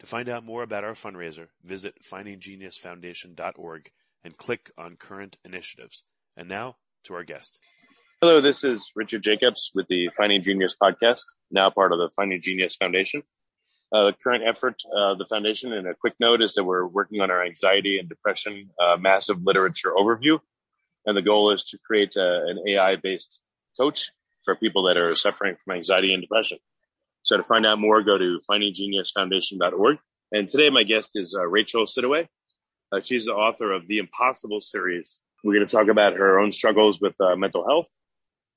To find out more about our fundraiser, visit findinggeniusfoundation.org and click on current initiatives. And now to our guest. Hello, this is Richard Jacobs with the Finding Genius podcast, now part of the Finding Genius Foundation. Uh, the current effort of the foundation, and a quick note, is that we're working on our anxiety and depression uh, massive literature overview. And the goal is to create a, an AI based coach for people that are suffering from anxiety and depression. So to find out more, go to findinggeniusfoundation.org. And today my guest is uh, Rachael Siddoway. Uh, she's the author of the Impossible series. We're going to talk about her own struggles with uh, mental health.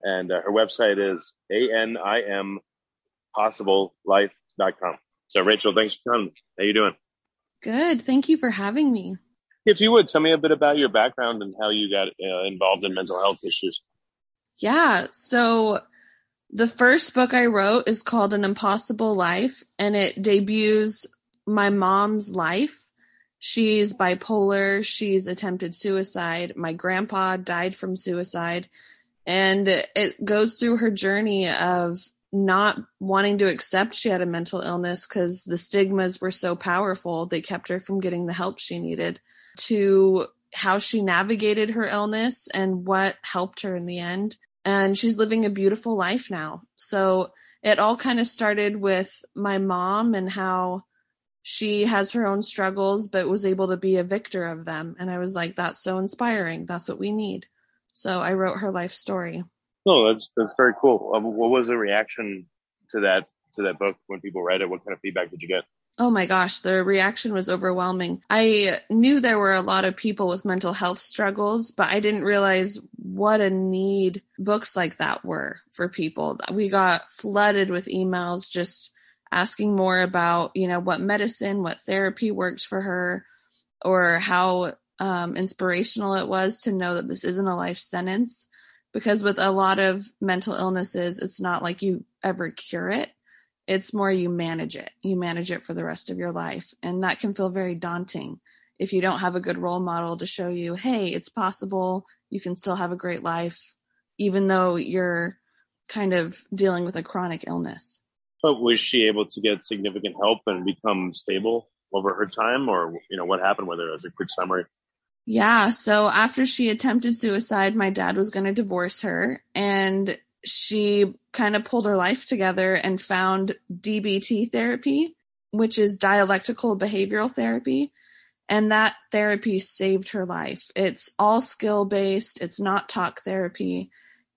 And uh, her website is animpossiblelife.com. So Rachael, thanks for coming. How you doing? Good. Thank you for having me. If you would, tell me a bit about your background and how you got uh, involved in mental health issues. Yeah. So the first book I wrote is called An Impossible Life, and it debuts my mom's life. She's bipolar. She's attempted suicide. My grandpa died from suicide. And it goes through her journey of not wanting to accept she had a mental illness because the stigmas were so powerful. They kept her from getting the help she needed, to how she navigated her illness and what helped her in the end and she's living a beautiful life now. So it all kind of started with my mom and how she has her own struggles, but was able to be a victor of them. And I was like, that's so inspiring. That's what we need. So I wrote her life story. Oh, that's that's very cool. Uh, what was the reaction to that to that book when people read it? What kind of feedback did you get? Oh my gosh, the reaction was overwhelming. I knew there were a lot of people with mental health struggles, but I didn't realize what a need books like that were for people. We got flooded with emails just asking more about, you know, what medicine, what therapy worked for her, or how um, inspirational it was to know that this isn't a life sentence. Because with a lot of mental illnesses, it's not like you ever cure it it's more you manage it. You manage it for the rest of your life. And that can feel very daunting if you don't have a good role model to show you, hey, it's possible. You can still have a great life, even though you're kind of dealing with a chronic illness. But was she able to get significant help and become stable over her time? Or, you know, what happened with her as a quick summary? Yeah. So after she attempted suicide, my dad was going to divorce her. And she kind of pulled her life together and found DBT therapy, which is dialectical behavioral therapy. And that therapy saved her life. It's all skill based, it's not talk therapy.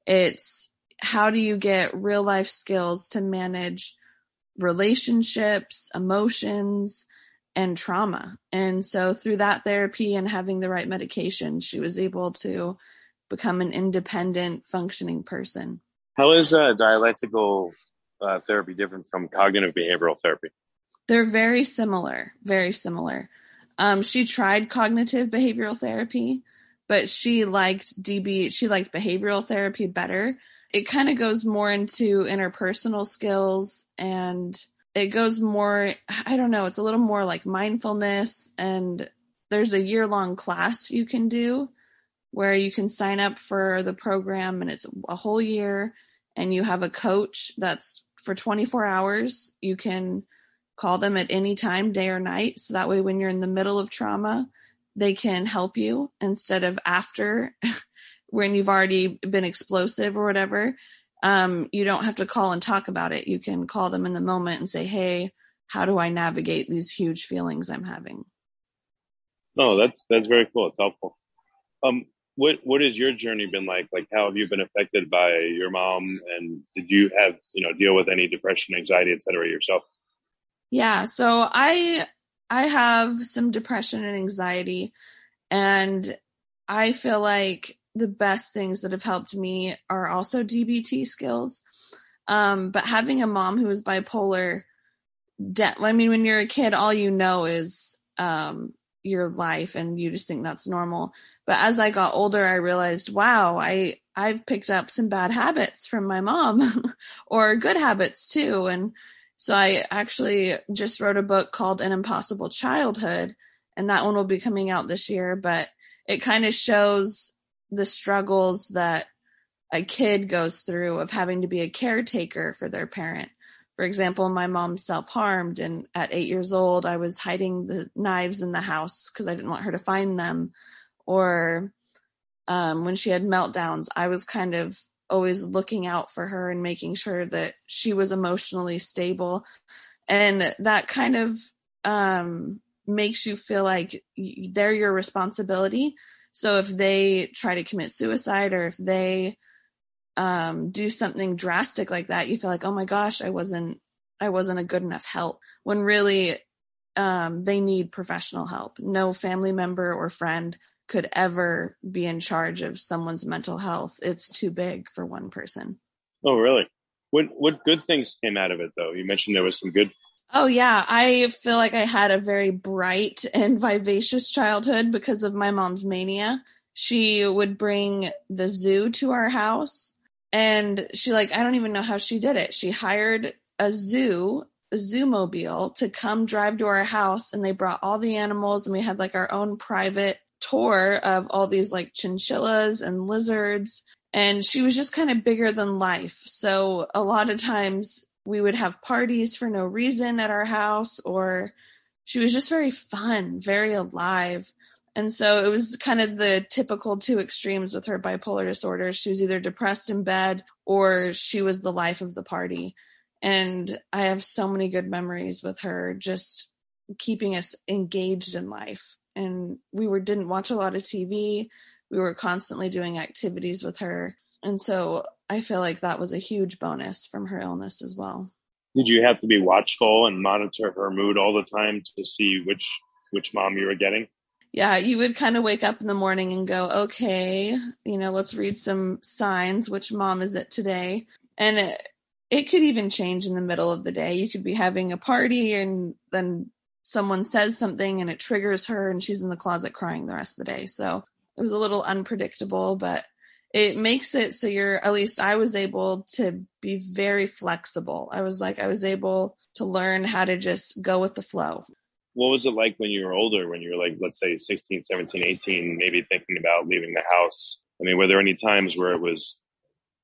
It's how do you get real life skills to manage relationships, emotions, and trauma. And so through that therapy and having the right medication, she was able to become an independent functioning person. How is uh, dialectical uh, therapy different from cognitive behavioral therapy? They're very similar, very similar. Um, she tried cognitive behavioral therapy, but she liked DB, she liked behavioral therapy better. It kind of goes more into interpersonal skills and it goes more, I don't know, it's a little more like mindfulness. And there's a year long class you can do where you can sign up for the program and it's a whole year and you have a coach that's for 24 hours. You can call them at any time, day or night. So that way, when you're in the middle of trauma, they can help you instead of after when you've already been explosive or whatever. Um, you don't have to call and talk about it. You can call them in the moment and say, Hey, how do I navigate these huge feelings I'm having? No, that's that's very cool. It's helpful. Um, what what has your journey been like? Like, how have you been affected by your mom, and did you have you know deal with any depression, anxiety, etc. yourself? Yeah, so I I have some depression and anxiety and I feel like the best things that have helped me are also DBT skills. Um, but having a mom who is bipolar, de- I mean, when you're a kid, all you know is um, your life, and you just think that's normal. But as I got older, I realized, wow, I I've picked up some bad habits from my mom, or good habits too, and so I actually just wrote a book called An Impossible Childhood, and that one will be coming out this year. But it kind of shows the struggles that a kid goes through of having to be a caretaker for their parent. For example, my mom self harmed, and at eight years old, I was hiding the knives in the house because I didn't want her to find them. Or um, when she had meltdowns, I was kind of always looking out for her and making sure that she was emotionally stable. And that kind of um, makes you feel like they're your responsibility. So if they try to commit suicide or if they um, do something drastic like that, you feel like, oh my gosh, I wasn't, I wasn't a good enough help. When really, um, they need professional help. No family member or friend could ever be in charge of someone's mental health. It's too big for one person. Oh, really? What what good things came out of it though? You mentioned there was some good Oh yeah, I feel like I had a very bright and vivacious childhood because of my mom's mania. She would bring the zoo to our house and she like I don't even know how she did it. She hired a zoo a zoo mobile to come drive to our house and they brought all the animals and we had like our own private tour of all these like chinchillas and lizards and she was just kind of bigger than life. So a lot of times we would have parties for no reason at our house or she was just very fun very alive. And so it was kind of the typical two extremes with her bipolar disorder. She was either depressed in bed or she was the life of the party. And i have so many good memories with her just keeping us engaged in life and we were didn't watch a lot of TV. We were constantly doing activities with her. And so I feel like that was a huge bonus from her illness as well. Did you have to be watchful and monitor her mood all the time to see which which mom you were getting? Yeah, you would kind of wake up in the morning and go, okay, you know, let's read some signs. Which mom is it today? And it, it could even change in the middle of the day. You could be having a party and then someone says something and it triggers her and she's in the closet crying the rest of the day. So it was a little unpredictable, but it makes it so you're at least I was able to be very flexible. I was like I was able to learn how to just go with the flow. What was it like when you were older when you were like let's say 16, 17, 18 maybe thinking about leaving the house? I mean, were there any times where it was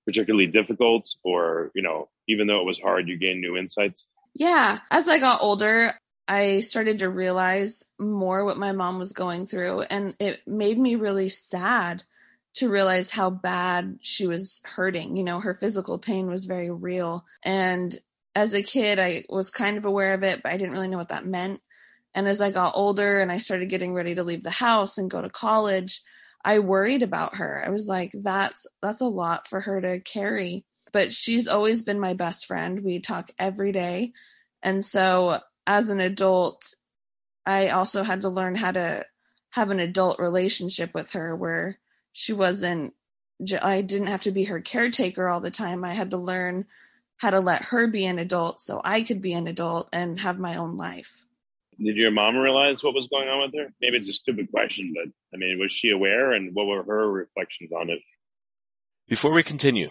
particularly difficult or, you know, even though it was hard you gained new insights? Yeah, as I got older, I started to realize more what my mom was going through, and it made me really sad to realize how bad she was hurting. You know, her physical pain was very real. And as a kid, I was kind of aware of it, but I didn't really know what that meant. And as I got older and I started getting ready to leave the house and go to college, I worried about her. I was like, that's that's a lot for her to carry. But she's always been my best friend. We talk every day. And so as an adult, I also had to learn how to have an adult relationship with her where she wasn't, I didn't have to be her caretaker all the time. I had to learn how to let her be an adult so I could be an adult and have my own life. Did your mom realize what was going on with her? Maybe it's a stupid question, but I mean, was she aware and what were her reflections on it? Before we continue,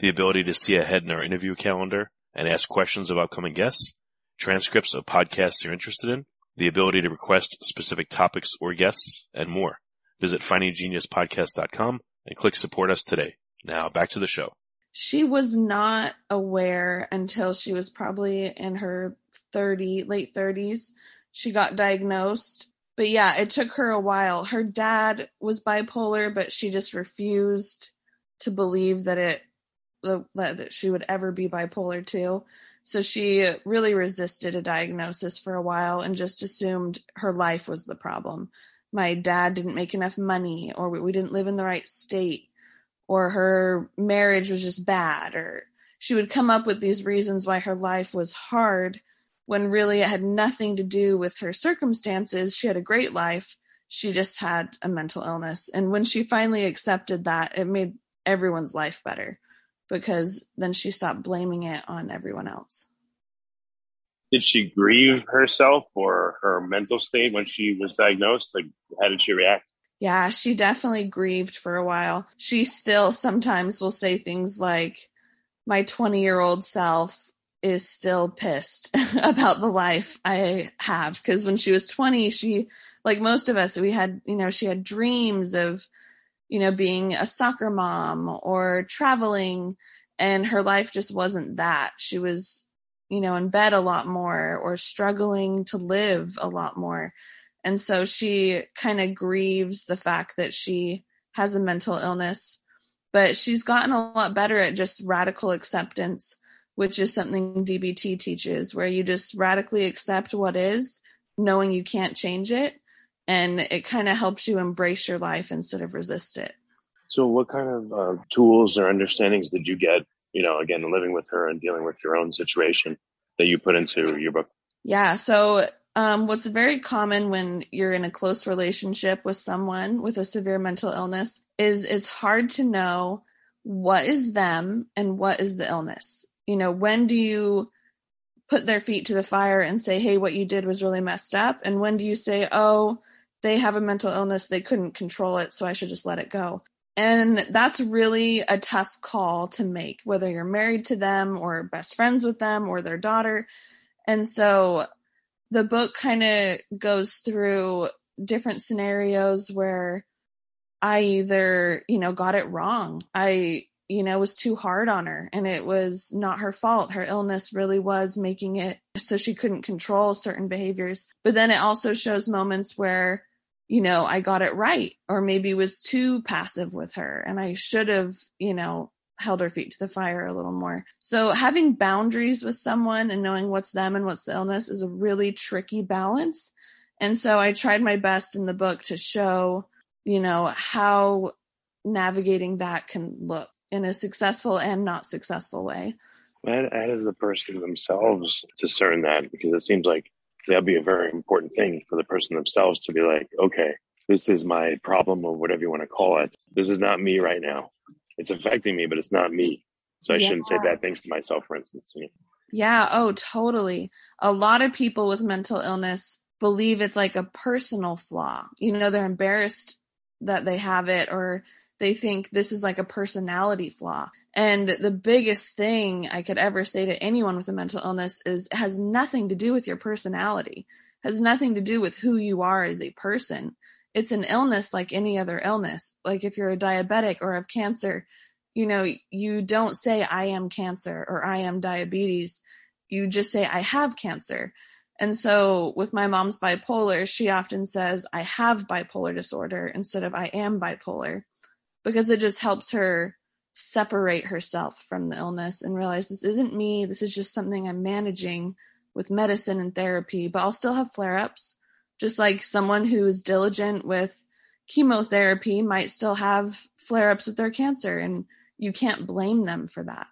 the ability to see ahead in our interview calendar and ask questions of upcoming guests, transcripts of podcasts you're interested in, the ability to request specific topics or guests, and more. Visit findinggeniuspodcast.com and click support us today. Now back to the show. She was not aware until she was probably in her 30, late 30s. She got diagnosed. But yeah, it took her a while. Her dad was bipolar, but she just refused to believe that it that she would ever be bipolar too. So she really resisted a diagnosis for a while and just assumed her life was the problem. My dad didn't make enough money, or we didn't live in the right state, or her marriage was just bad, or she would come up with these reasons why her life was hard when really it had nothing to do with her circumstances. She had a great life. She just had a mental illness. And when she finally accepted that, it made everyone's life better because then she stopped blaming it on everyone else. Did she grieve herself or her mental state when she was diagnosed? Like, how did she react? Yeah, she definitely grieved for a while. She still sometimes will say things like, My 20 year old self is still pissed about the life I have. Because when she was 20, she, like most of us, we had, you know, she had dreams of you know, being a soccer mom or traveling. And her life just wasn't that. She was, you know, in bed a lot more or struggling to live a lot more. And so she kind of grieves the fact that she has a mental illness, but she's gotten a lot better at just radical acceptance, which is something DBT teaches, where you just radically accept what is, knowing you can't change it and it kind of helps you embrace your life instead of resist it. So, what kind of uh, tools or understandings did you get? You know, again, living with her and dealing with your own situation that you put into your book. Yeah. So, um, what's very common when you're in a close relationship with someone with a severe mental illness is it's hard to know what is them and what is the illness. You know, when do you put their feet to the fire and say, hey, what you did was really messed up? And when do you say, oh, they have a mental illness, they couldn't control it, so I should just let it go? And that's really a tough call to make, whether you're married to them or best friends with them or their daughter. And so the book kind of goes through different scenarios where I either, you know, got it wrong. I you know, was too hard on her and it was not her fault. Her illness really was making it so she couldn't control certain behaviors. But then it also shows moments where, you know, I got it right or maybe was too passive with her and I should have, you know, held her feet to the fire a little more. So having boundaries with someone and knowing what's them and what's the illness is a really tricky balance. And so I tried my best in the book to show, you know, how navigating that can look in a successful and not successful way. How does the person themselves discern that? Because it seems like that'd be a very important thing for the person themselves to be like, okay, this is my problem or whatever you want to call it. This is not me right now. It's affecting me, but it's not me. So I yeah. shouldn't say bad things to myself, for instance. Yeah. Oh, totally. A lot of people with mental illness believe it's like a personal flaw. You know, they're embarrassed that they have it or they think this is like a personality flaw. And the biggest thing I could ever say to anyone with a mental illness is it has nothing to do with your personality, it has nothing to do with who you are as a person. It's an illness like any other illness. Like if you're a diabetic or have cancer, you know, you don't say I am cancer or I am diabetes. You just say I have cancer. And so with my mom's bipolar, she often says I have bipolar disorder instead of I am bipolar because it just helps her separate herself from the illness and realize this isn't me. This is just something I'm managing with medicine and therapy, but I'll still have flare ups. Just like someone who's diligent with chemotherapy might still have flare ups with their cancer, and you can't blame them for that.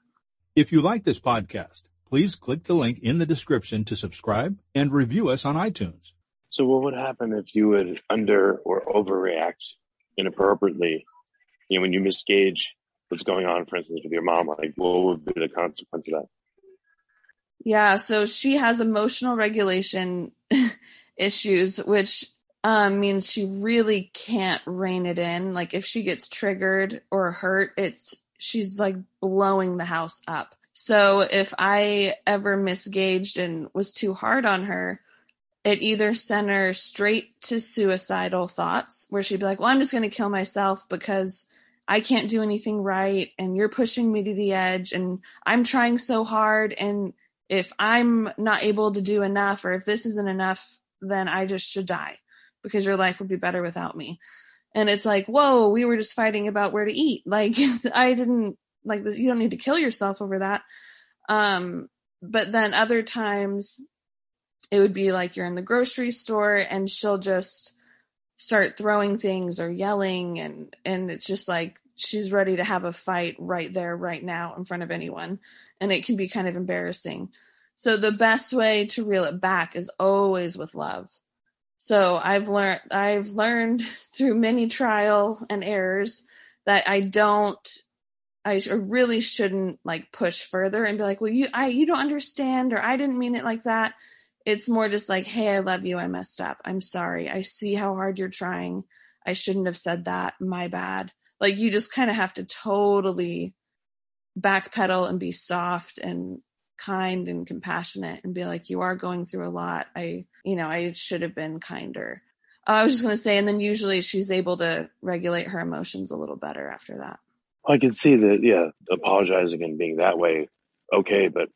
If you like this podcast, please click the link in the description to subscribe and review us on iTunes. So, what would happen if you would under or overreact inappropriately? You know, when you misgauge what's going on, for instance, with your mom, like what would be the consequence of that? Yeah, so she has emotional regulation issues, which um, means she really can't rein it in. Like if she gets triggered or hurt, it's she's like blowing the house up. So if I ever misgauged and was too hard on her, it either sent her straight to suicidal thoughts where she'd be like, Well, I'm just going to kill myself because I can't do anything right and you're pushing me to the edge and I'm trying so hard. And if I'm not able to do enough or if this isn't enough, then I just should die because your life would be better without me. And it's like, whoa, we were just fighting about where to eat. Like I didn't like you don't need to kill yourself over that. Um, but then other times it would be like you're in the grocery store and she'll just start throwing things or yelling and and it's just like she's ready to have a fight right there right now in front of anyone and it can be kind of embarrassing. So the best way to reel it back is always with love. So I've learned I've learned through many trial and errors that I don't I really shouldn't like push further and be like, well, you, I, you don't understand, or I didn't mean it like that. It's more just like, hey, I love you. I messed up. I'm sorry. I see how hard you're trying. I shouldn't have said that. My bad. Like you just kind of have to totally backpedal and be soft and kind and compassionate and be like, you are going through a lot. I, you know, I should have been kinder. Oh, I was just going to say, and then usually she's able to regulate her emotions a little better after that. I can see that, yeah, apologizing and being that way, okay, but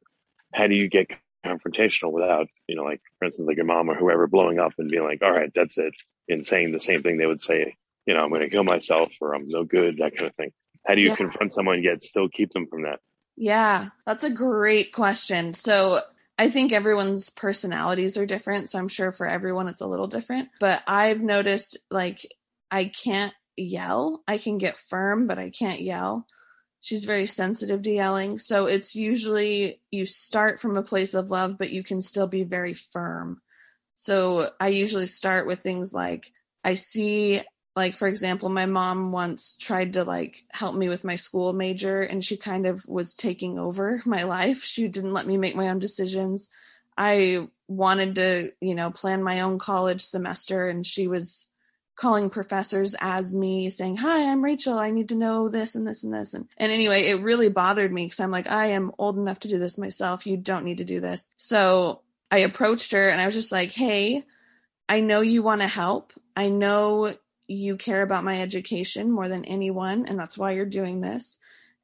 how do you get confrontational without, you know, like for instance, like your mom or whoever blowing up and being like, all right, that's it, and saying the same thing they would say, you know, I'm going to kill myself or I'm no good, that kind of thing. How do you yeah. confront someone yet still keep them from that? Yeah, that's a great question. So I think everyone's personalities are different. So I'm sure for everyone it's a little different. But I've noticed like I can't yell. I can get firm, but I can't yell. She's very sensitive to yelling. So it's usually you start from a place of love, but you can still be very firm. So I usually start with things like, I see, like, for example, my mom once tried to like help me with my school major and she kind of was taking over my life. She didn't let me make my own decisions. I wanted to, you know, plan my own college semester and she was calling professors as me saying, Hi, I'm Rachael. I need to know this and this and this. And, and anyway, it really bothered me because I'm like, I am old enough to do this myself. You don't need to do this. So I approached her and I was just like, Hey, I know you want to help. I know you care about my education more than anyone, and that's why you're doing this.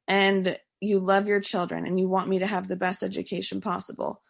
And you love your children and you want me to have the best education possible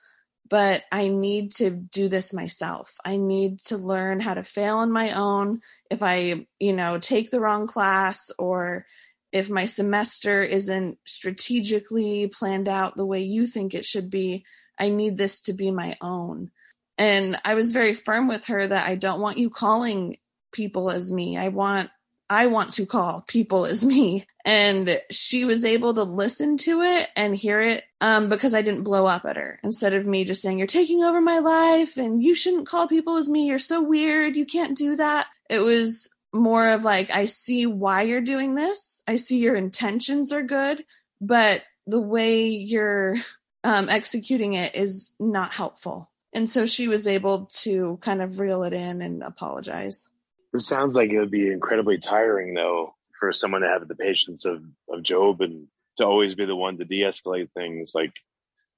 but I need to do this myself. I need to learn how to fail on my own. If I, you know, take the wrong class or if my semester isn't strategically planned out the way you think it should be, I need this to be my own. And I was very firm with her that I don't want you calling people as me. I want I want to call people as me. And she was able to listen to it and hear it um, because I didn't blow up at her. Instead of me just saying, You're taking over my life and you shouldn't call people as me. You're so weird. You can't do that. It was more of like, I see why you're doing this. I see your intentions are good, but the way you're um, executing it is not helpful. And so she was able to kind of reel it in and apologize. It sounds like it would be incredibly tiring, though, for someone to have the patience of, of Job and to always be the one to de escalate things. Like,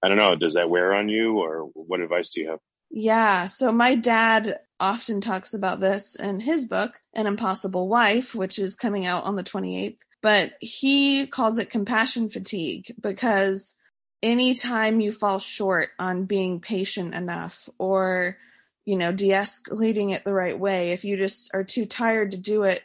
I don't know, does that wear on you, or what advice do you have? Yeah, so my dad often talks about this in his book, An Impossible Wife, which is coming out on the 28th. But he calls it compassion fatigue because anytime you fall short on being patient enough or you know, de-escalating it the right way. If you just are too tired to do it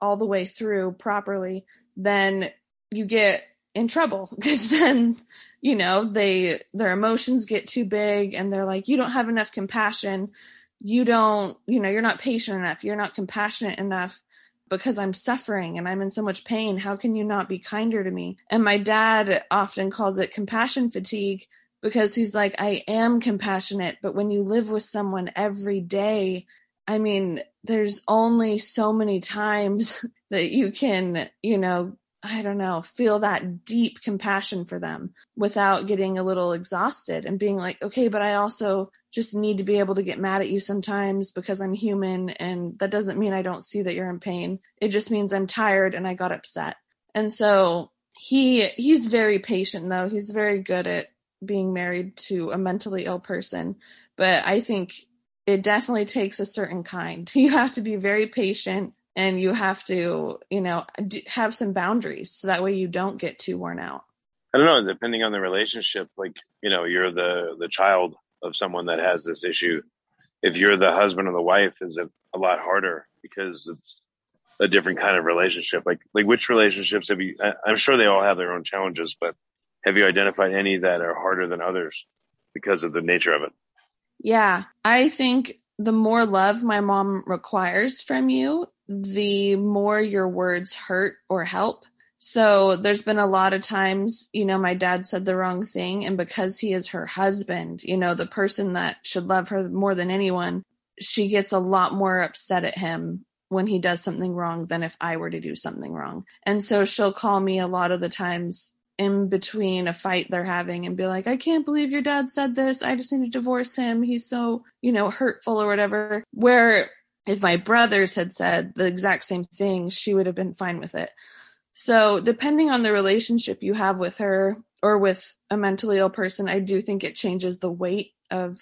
all the way through properly, then you get in trouble because then you know they their emotions get too big and they're like you don't have enough compassion you don't you know you're not patient enough you're not compassionate enough because I'm suffering and I'm in so much pain. How can you not be kinder to me? And my dad often calls it compassion fatigue because he's like, I am compassionate, but when you live with someone every day, I mean, there's only so many times that you can, you know, I don't know, feel that deep compassion for them without getting a little exhausted and being like, okay, but I also just need to be able to get mad at you sometimes because I'm human. And that doesn't mean I don't see that you're in pain. It just means I'm tired and I got upset. And so he, he's very patient though. He's very good at being married to a mentally ill person. But I think it definitely takes a certain kind. You have to be very patient and you have to, you know, have some boundaries so that way you don't get too worn out. I don't know, depending on the relationship, like, you know, you're the the child of someone that has this issue. If you're the husband or the wife is a, a lot harder because it's a different kind of relationship. Like like which relationships have you I, I'm sure they all have their own challenges, but have you identified any that are harder than others because of the nature of it? Yeah, I think the more love my mom requires from you, the more your words hurt or help. So there's been a lot of times, you know, my dad said the wrong thing. And because he is her husband, you know, the person that should love her more than anyone, she gets a lot more upset at him when he does something wrong than if I were to do something wrong. And so she'll call me a lot of the times in between a fight they're having and be like, I can't believe your dad said this. I just need to divorce him. He's so, you know, hurtful or whatever. Where if my brothers had said the exact same thing, she would have been fine with it. So, depending on the relationship you have with her or with a mentally ill person, I do think it changes the weight of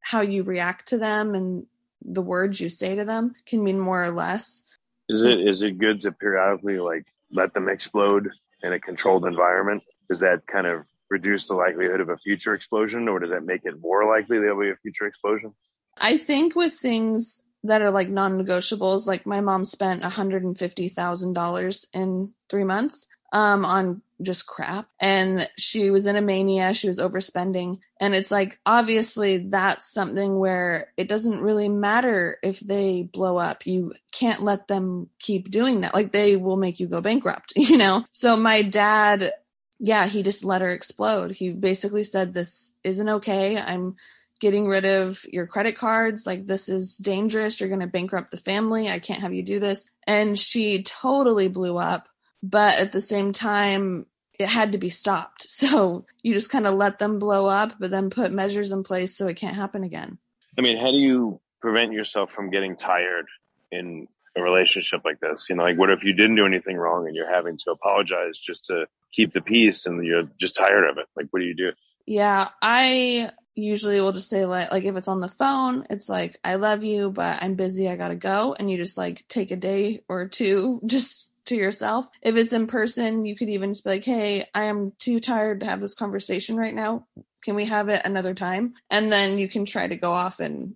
how you react to them and the words you say to them can mean more or less. Is it is it good to periodically like let them explode in a controlled environment? Does that kind of reduce the likelihood of a future explosion or does that make it more likely there'll be a future explosion? I think with things that are like non-negotiables. Like my mom spent $150,000 in three months um, on just crap. And she was in a mania. She was overspending. And it's like, obviously, that's something where it doesn't really matter if they blow up. You can't let them keep doing that. Like, they will make you go bankrupt, you know? So my dad, yeah, he just let her explode. He basically said, This isn't okay. I'm getting rid of your credit cards. Like, this is dangerous. You're going to bankrupt the family. I can't have you do this. And she totally blew up. But at the same time, it had to be stopped. So you just kind of let them blow up, but then put measures in place so it can't happen again. I mean, how do you prevent yourself from getting tired in a relationship like this? You know, like what if you didn't do anything wrong and you're having to apologize just to keep the peace and you're just tired of it? Like, what do you do? Yeah, I usually will just say like like if it's on the phone it's like i love you but i'm busy i gotta go and you just like take a day or two just to yourself. If it's in person you could even just be like hey i am too tired to have this conversation right now. Can we have it another time? And then you can try to go off and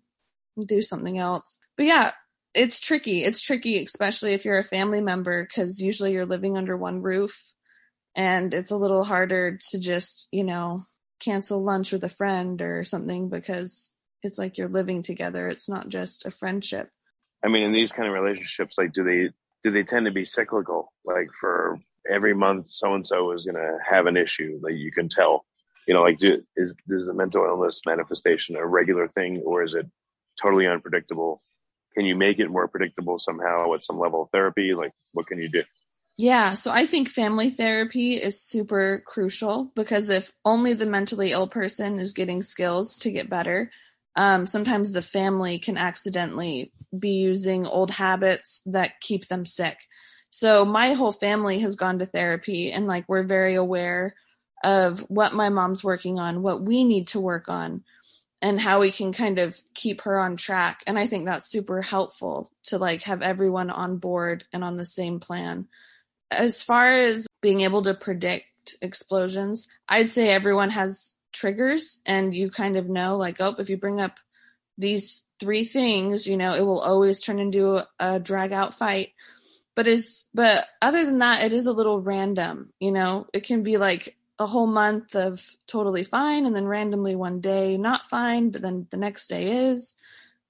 do something else. But yeah it's tricky. It's tricky especially if you're a family member because usually you're living under one roof and it's a little harder to just you know cancel lunch with a friend or something because it's like you're living together. It's not just a friendship. I mean, in these kind of relationships, like, do they do they tend to be cyclical? Like, for every month, so and so is going to have an issue. Like, you can tell. You know, like, do, is is the mental illness manifestation a regular thing, or is it totally unpredictable? Can you make it more predictable somehow with some level of therapy? Like, what can you do? Yeah, so I think family therapy is super crucial because if only the mentally ill person is getting skills to get better, um, sometimes the family can accidentally be using old habits that keep them sick. So my whole family has gone to therapy and like we're very aware of what my mom's working on, what we need to work on, and how we can kind of keep her on track. And I think that's super helpful to like have everyone on board and on the same plan as far as being able to predict explosions, I'd say everyone has triggers and you kind of know like, oh, if you bring up these three things, you know, it will always turn into a, drag out fight. but is but other than that it is a little random you know? It can be like a whole month of totally fine and then randomly one day not fine but then the next day is.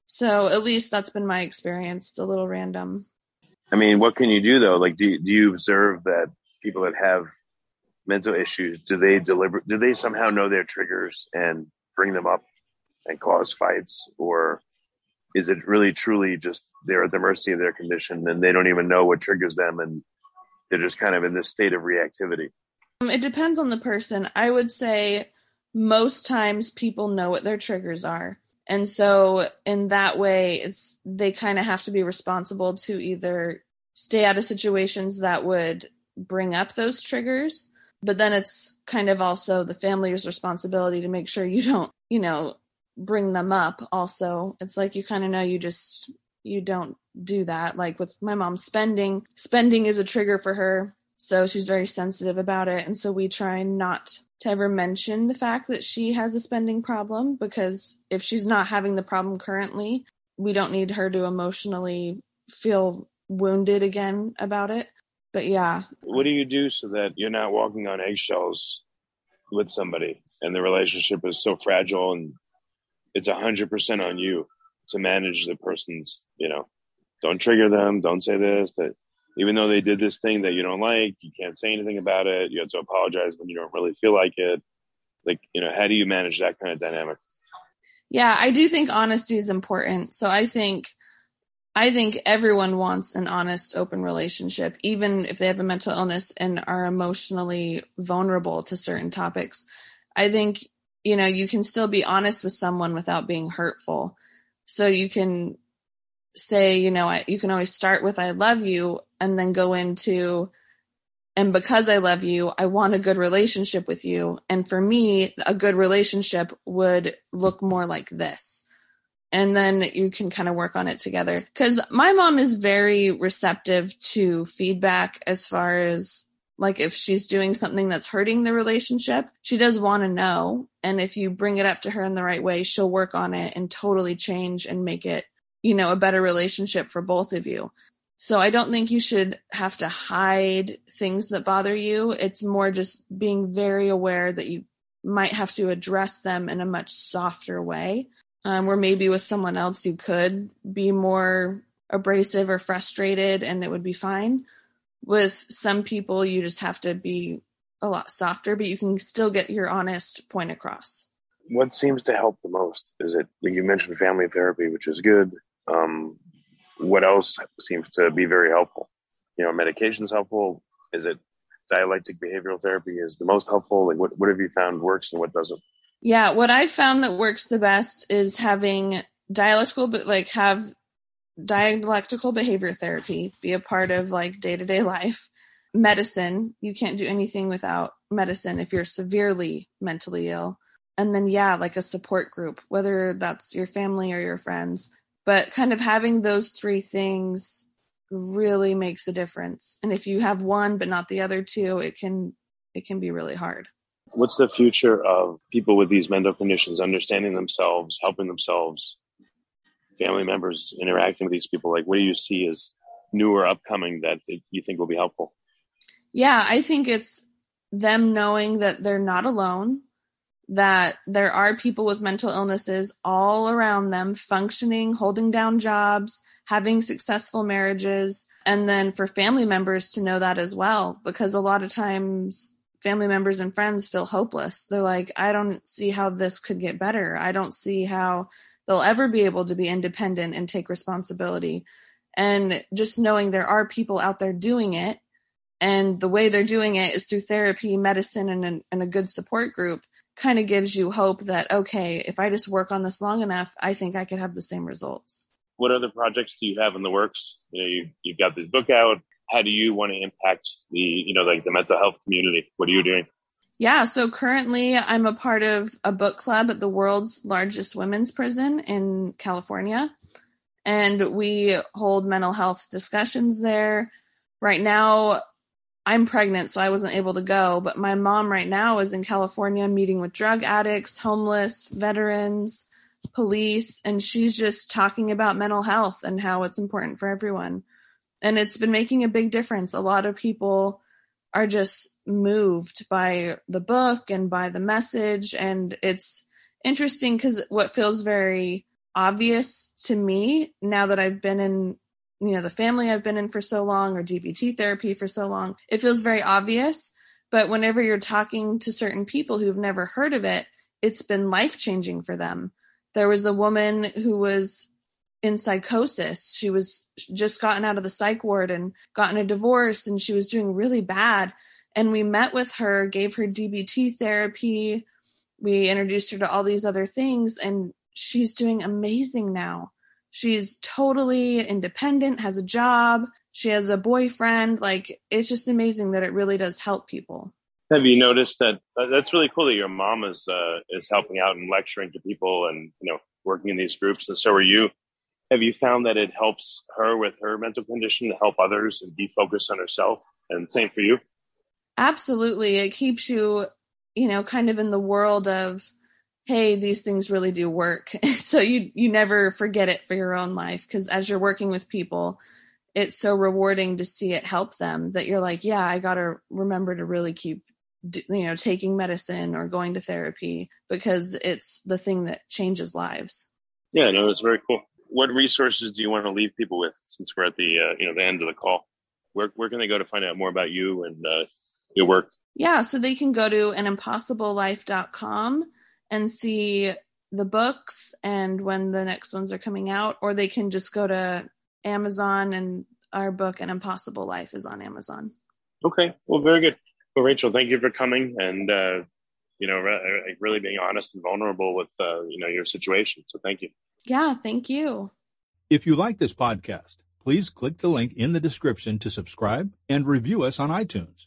So at least that's been my experience. It's a little random I mean, what can you do though? Like, do do you observe that people that have mental issues, do they deliberate, do they somehow know their triggers and bring them up and cause fights? Or is it really truly just they're at the mercy of their condition and they don't even know what triggers them and they're just kind of in this state of reactivity? Um, it depends on the person i would say most times people know what their triggers are and so in that way it's they kind of have to be responsible to either stay out of situations that would bring up those triggers but then it's kind of also the family's responsibility to make sure you don't you know bring them up also. It's like you kind of know you just you don't do that. Like with my mom spending spending is a trigger for her so she's very sensitive about it and so we try not to ever mention the fact that she has a spending problem because if she's not having the problem currently we don't need her to emotionally feel wounded again about it but yeah What do you do so that you're not walking on eggshells with somebody and the relationship is so fragile and it's a hundred percent on you to manage the person's, you know, don't trigger them. Don't say this, that even though they did this thing that you don't like, you can't say anything about it. You have to apologize when you don't really feel like it. Like, you know, how do you manage that kind of dynamic? yeah i do think honesty is important so i think i think everyone wants an honest open relationship even if they have a mental illness and are emotionally vulnerable to certain topics i think you know you can still be honest with someone without being hurtful so you can say you know I, you can always start with i love you and then go into and because I love you, I want a good relationship with you. And for me, a good relationship would look more like this. And then you can kind of work on it together. Cause my mom is very receptive to feedback as far as like if she's doing something that's hurting the relationship, she does want to know. And if you bring it up to her in the right way, she'll work on it and totally change and make it, you know, a better relationship for both of you. So I don't think you should have to hide things that bother you. It's more just being very aware that you might have to address them in a much softer way. Um, where maybe with someone else you could be more abrasive or frustrated and it would be fine. With some people, you just have to be a lot softer, but you can still get your honest point across. What seems to help the most? Is it, you mentioned family therapy, which is good. Um, what else seems to be very helpful? You know, medication's helpful. Is it dialectic behavioral therapy is the most helpful? Like what, what have you found works and what doesn't? Yeah, what I found that works the best is having dialectical, but like have dialectical behavior therapy be a part of like day to day life. Medicine, you can't do anything without medicine if you're severely mentally ill. And then, yeah, like a support group, whether that's your family or your friends. But kind of having those three things really makes a difference. And if you have one but not the other two, it can it can be really hard. What's the future of people with these mental conditions, understanding themselves, helping themselves, family members interacting with these people? Like, what do you see as new or upcoming that you think will be helpful? Yeah, I think it's them knowing that they're not alone, that there are people with mental illnesses all around them functioning, holding down jobs, having successful marriages, and then for family members to know that as well, because a lot of times family members and friends feel hopeless. They're like, I don't see how this could get better. I don't see how they'll ever be able to be independent and take responsibility. And just knowing there are people out there doing it and the way they're doing it is through therapy, medicine, and, and a good support group kind of gives you hope that, okay, if I just work on this long enough, I think I could have the same results. What other projects do you have in the works? You know, you, you've got this book out. How do you want to impact the, you know, like the mental health community? What are you doing? Yeah, so currently I'm a part of a book club at the world's largest women's prison in California. And we hold mental health discussions there. Right now, I'm pregnant, so I wasn't able to go, but my mom right now is in California meeting with drug addicts, homeless, veterans, police, and she's just talking about mental health and how it's important for everyone. and it's been making a big difference. A lot of people are just moved by the book and by the message. And it's interesting because what feels very obvious to me now that I've been in, you know, the family I've been in for so long or DBT therapy for so long, it feels very obvious. But whenever you're talking to certain people who've never heard of it, it's been life changing for them. There was a woman who was in psychosis. She was just gotten out of the psych ward and gotten a divorce and she was doing really bad. And we met with her, gave her DBT therapy. We introduced her to all these other things and she's doing amazing now. She's totally independent, has a job, she has a boyfriend. Like it's just amazing that it really does help people. Have you noticed that uh, that's really cool that your mom is uh, is helping out and lecturing to people and you know working in these groups and so are you have you found that it helps her with her mental condition to help others and defocus on herself? And same for you? Absolutely. It keeps you, you know, kind of in the world of, hey, these things really do work. so you you never forget it for your own life because as you're working with people, it's so rewarding to see it help them that you're like, yeah, I got to remember to really keep you know taking medicine or going to therapy because it's the thing that changes lives. Yeah, no, it's very cool what resources do you want to leave people with since we're at the uh, you know the end of the call? Where where can they go to find out more about you and uh, your work? Yeah, so they can go to animpossiblelife.com and see the books and when the next ones are coming out, or they can just go to Amazon and our book An Impossible Life is on Amazon. Okay, well, very good. Well, Rachael, thank you for coming and uh, you know re- really being honest and vulnerable with uh, you know your situation. So thank you. Yeah, thank you. If you like this podcast, please click the link in the description to subscribe and review us on iTunes.